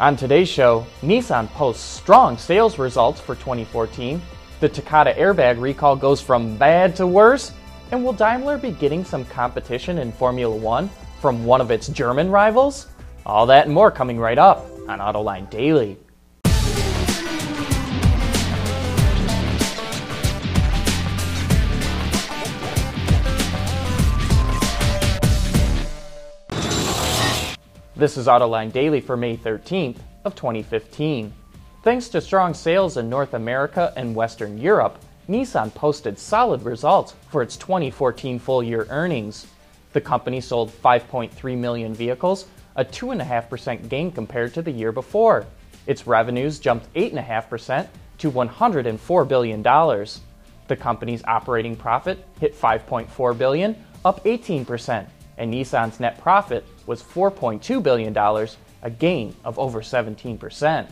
On today's show, Nissan posts strong sales results for 2014, the Takata airbag recall goes from bad to worse, and will Daimler be getting some competition in Formula One from one of its German rivals? All that and more coming right up on Autoline Daily. This is Autoline Daily for May 13th of 2015. Thanks to strong sales in North America and Western Europe, Nissan posted solid results for its 2014 full year earnings. The company sold 5.3 million vehicles, a 2.5% gain compared to the year before. Its revenues jumped 8.5% to $104 billion. The company's operating profit hit 5.4 billion, up 18%, and Nissan's net profit was $4.2 billion, a gain of over 17%.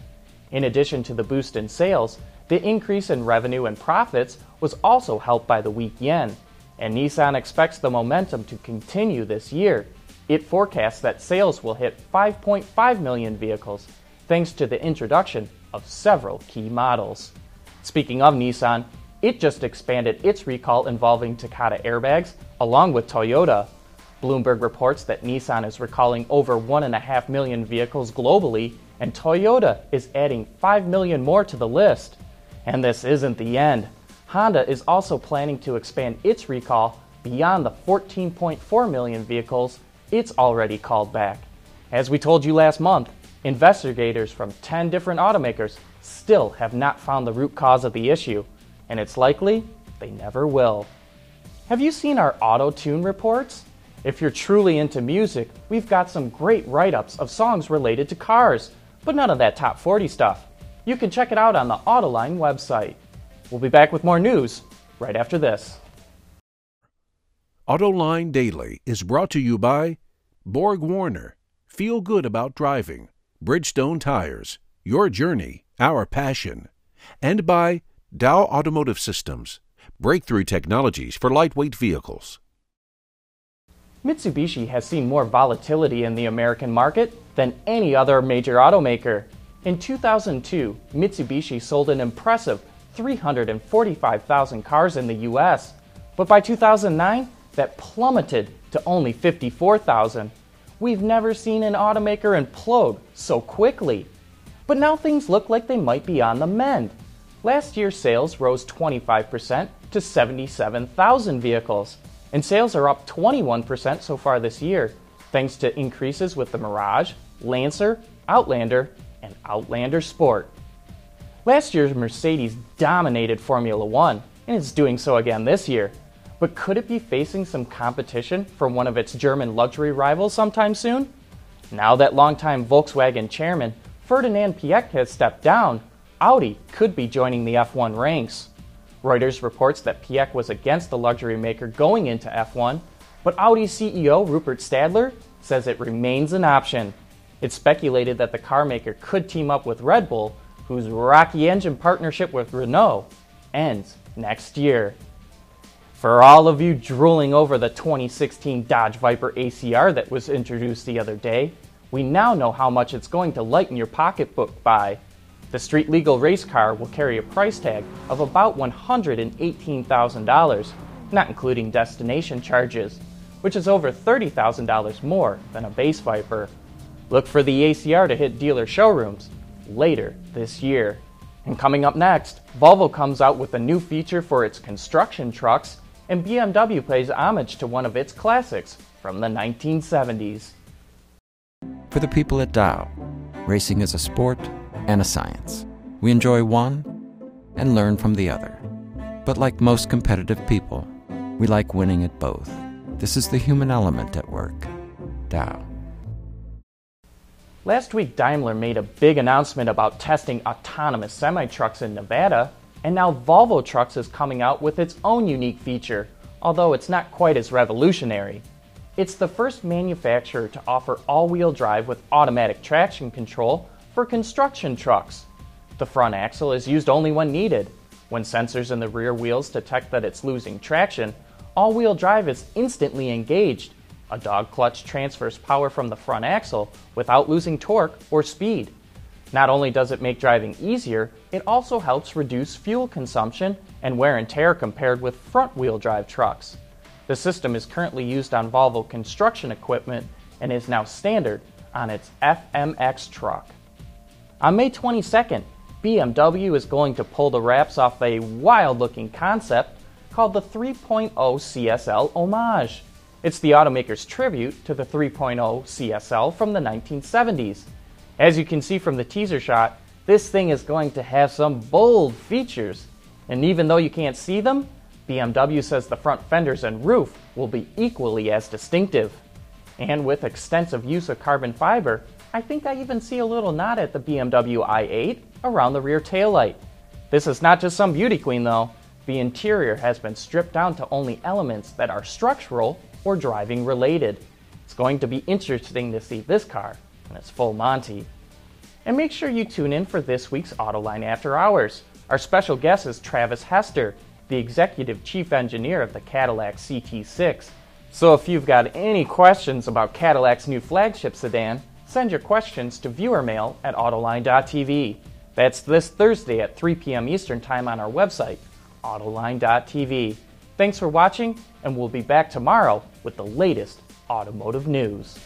In addition to the boost in sales, the increase in revenue and profits was also helped by the weak yen, and Nissan expects the momentum to continue this year. It forecasts that sales will hit 5.5 million vehicles thanks to the introduction of several key models. Speaking of Nissan, it just expanded its recall involving Takata airbags along with Toyota Bloomberg reports that Nissan is recalling over 1.5 million vehicles globally, and Toyota is adding 5 million more to the list. And this isn't the end. Honda is also planning to expand its recall beyond the 14.4 million vehicles it's already called back. As we told you last month, investigators from 10 different automakers still have not found the root cause of the issue, and it's likely they never will. Have you seen our auto tune reports? If you're truly into music, we've got some great write ups of songs related to cars, but none of that top 40 stuff. You can check it out on the Autoline website. We'll be back with more news right after this. Autoline Daily is brought to you by Borg Warner. Feel good about driving. Bridgestone Tires. Your journey, our passion. And by Dow Automotive Systems. Breakthrough technologies for lightweight vehicles. Mitsubishi has seen more volatility in the American market than any other major automaker. In 2002, Mitsubishi sold an impressive 345,000 cars in the US, but by 2009, that plummeted to only 54,000. We've never seen an automaker implode so quickly. But now things look like they might be on the mend. Last year's sales rose 25% to 77,000 vehicles and sales are up 21% so far this year, thanks to increases with the Mirage, Lancer, Outlander, and Outlander Sport. Last year's Mercedes dominated Formula One, and is doing so again this year. But could it be facing some competition from one of its German luxury rivals sometime soon? Now that longtime Volkswagen chairman Ferdinand Piëch has stepped down, Audi could be joining the F1 ranks. Reuters reports that Piëch was against the luxury maker going into F1, but Audi CEO Rupert Stadler says it remains an option. It's speculated that the car maker could team up with Red Bull, whose rocky engine partnership with Renault ends next year. For all of you drooling over the 2016 Dodge Viper ACR that was introduced the other day, we now know how much it's going to lighten your pocketbook by. The street legal race car will carry a price tag of about $118,000, not including destination charges, which is over $30,000 more than a base Viper. Look for the ACR to hit dealer showrooms later this year. And coming up next, Volvo comes out with a new feature for its construction trucks, and BMW pays homage to one of its classics from the 1970s. For the people at Dow, racing is a sport and a science. We enjoy one and learn from the other. But like most competitive people, we like winning at both. This is the human element at work. Dow. Last week, Daimler made a big announcement about testing autonomous semi trucks in Nevada, and now Volvo Trucks is coming out with its own unique feature, although it's not quite as revolutionary. It's the first manufacturer to offer all wheel drive with automatic traction control for construction trucks. The front axle is used only when needed. When sensors in the rear wheels detect that it's losing traction, all wheel drive is instantly engaged. A dog clutch transfers power from the front axle without losing torque or speed. Not only does it make driving easier, it also helps reduce fuel consumption and wear and tear compared with front wheel drive trucks. The system is currently used on Volvo construction equipment and is now standard on its FMX truck. On May 22nd, BMW is going to pull the wraps off a wild looking concept called the 3.0 CSL Homage. It's the automaker's tribute to the 3.0 CSL from the 1970s. As you can see from the teaser shot, this thing is going to have some bold features. And even though you can't see them, BMW says the front fenders and roof will be equally as distinctive. And with extensive use of carbon fiber, I think I even see a little nod at the BMW i8 around the rear taillight. This is not just some beauty queen though. The interior has been stripped down to only elements that are structural or driving related. It's going to be interesting to see this car in its full Monty. And make sure you tune in for this week's Autoline After Hours. Our special guest is Travis Hester, the Executive Chief Engineer of the Cadillac CT6. So if you've got any questions about Cadillac's new flagship sedan, send your questions to viewermail at autoline.tv. That's this Thursday at 3 p.m. Eastern Time on our website, autoline.tv. Thanks for watching, and we'll be back tomorrow with the latest automotive news.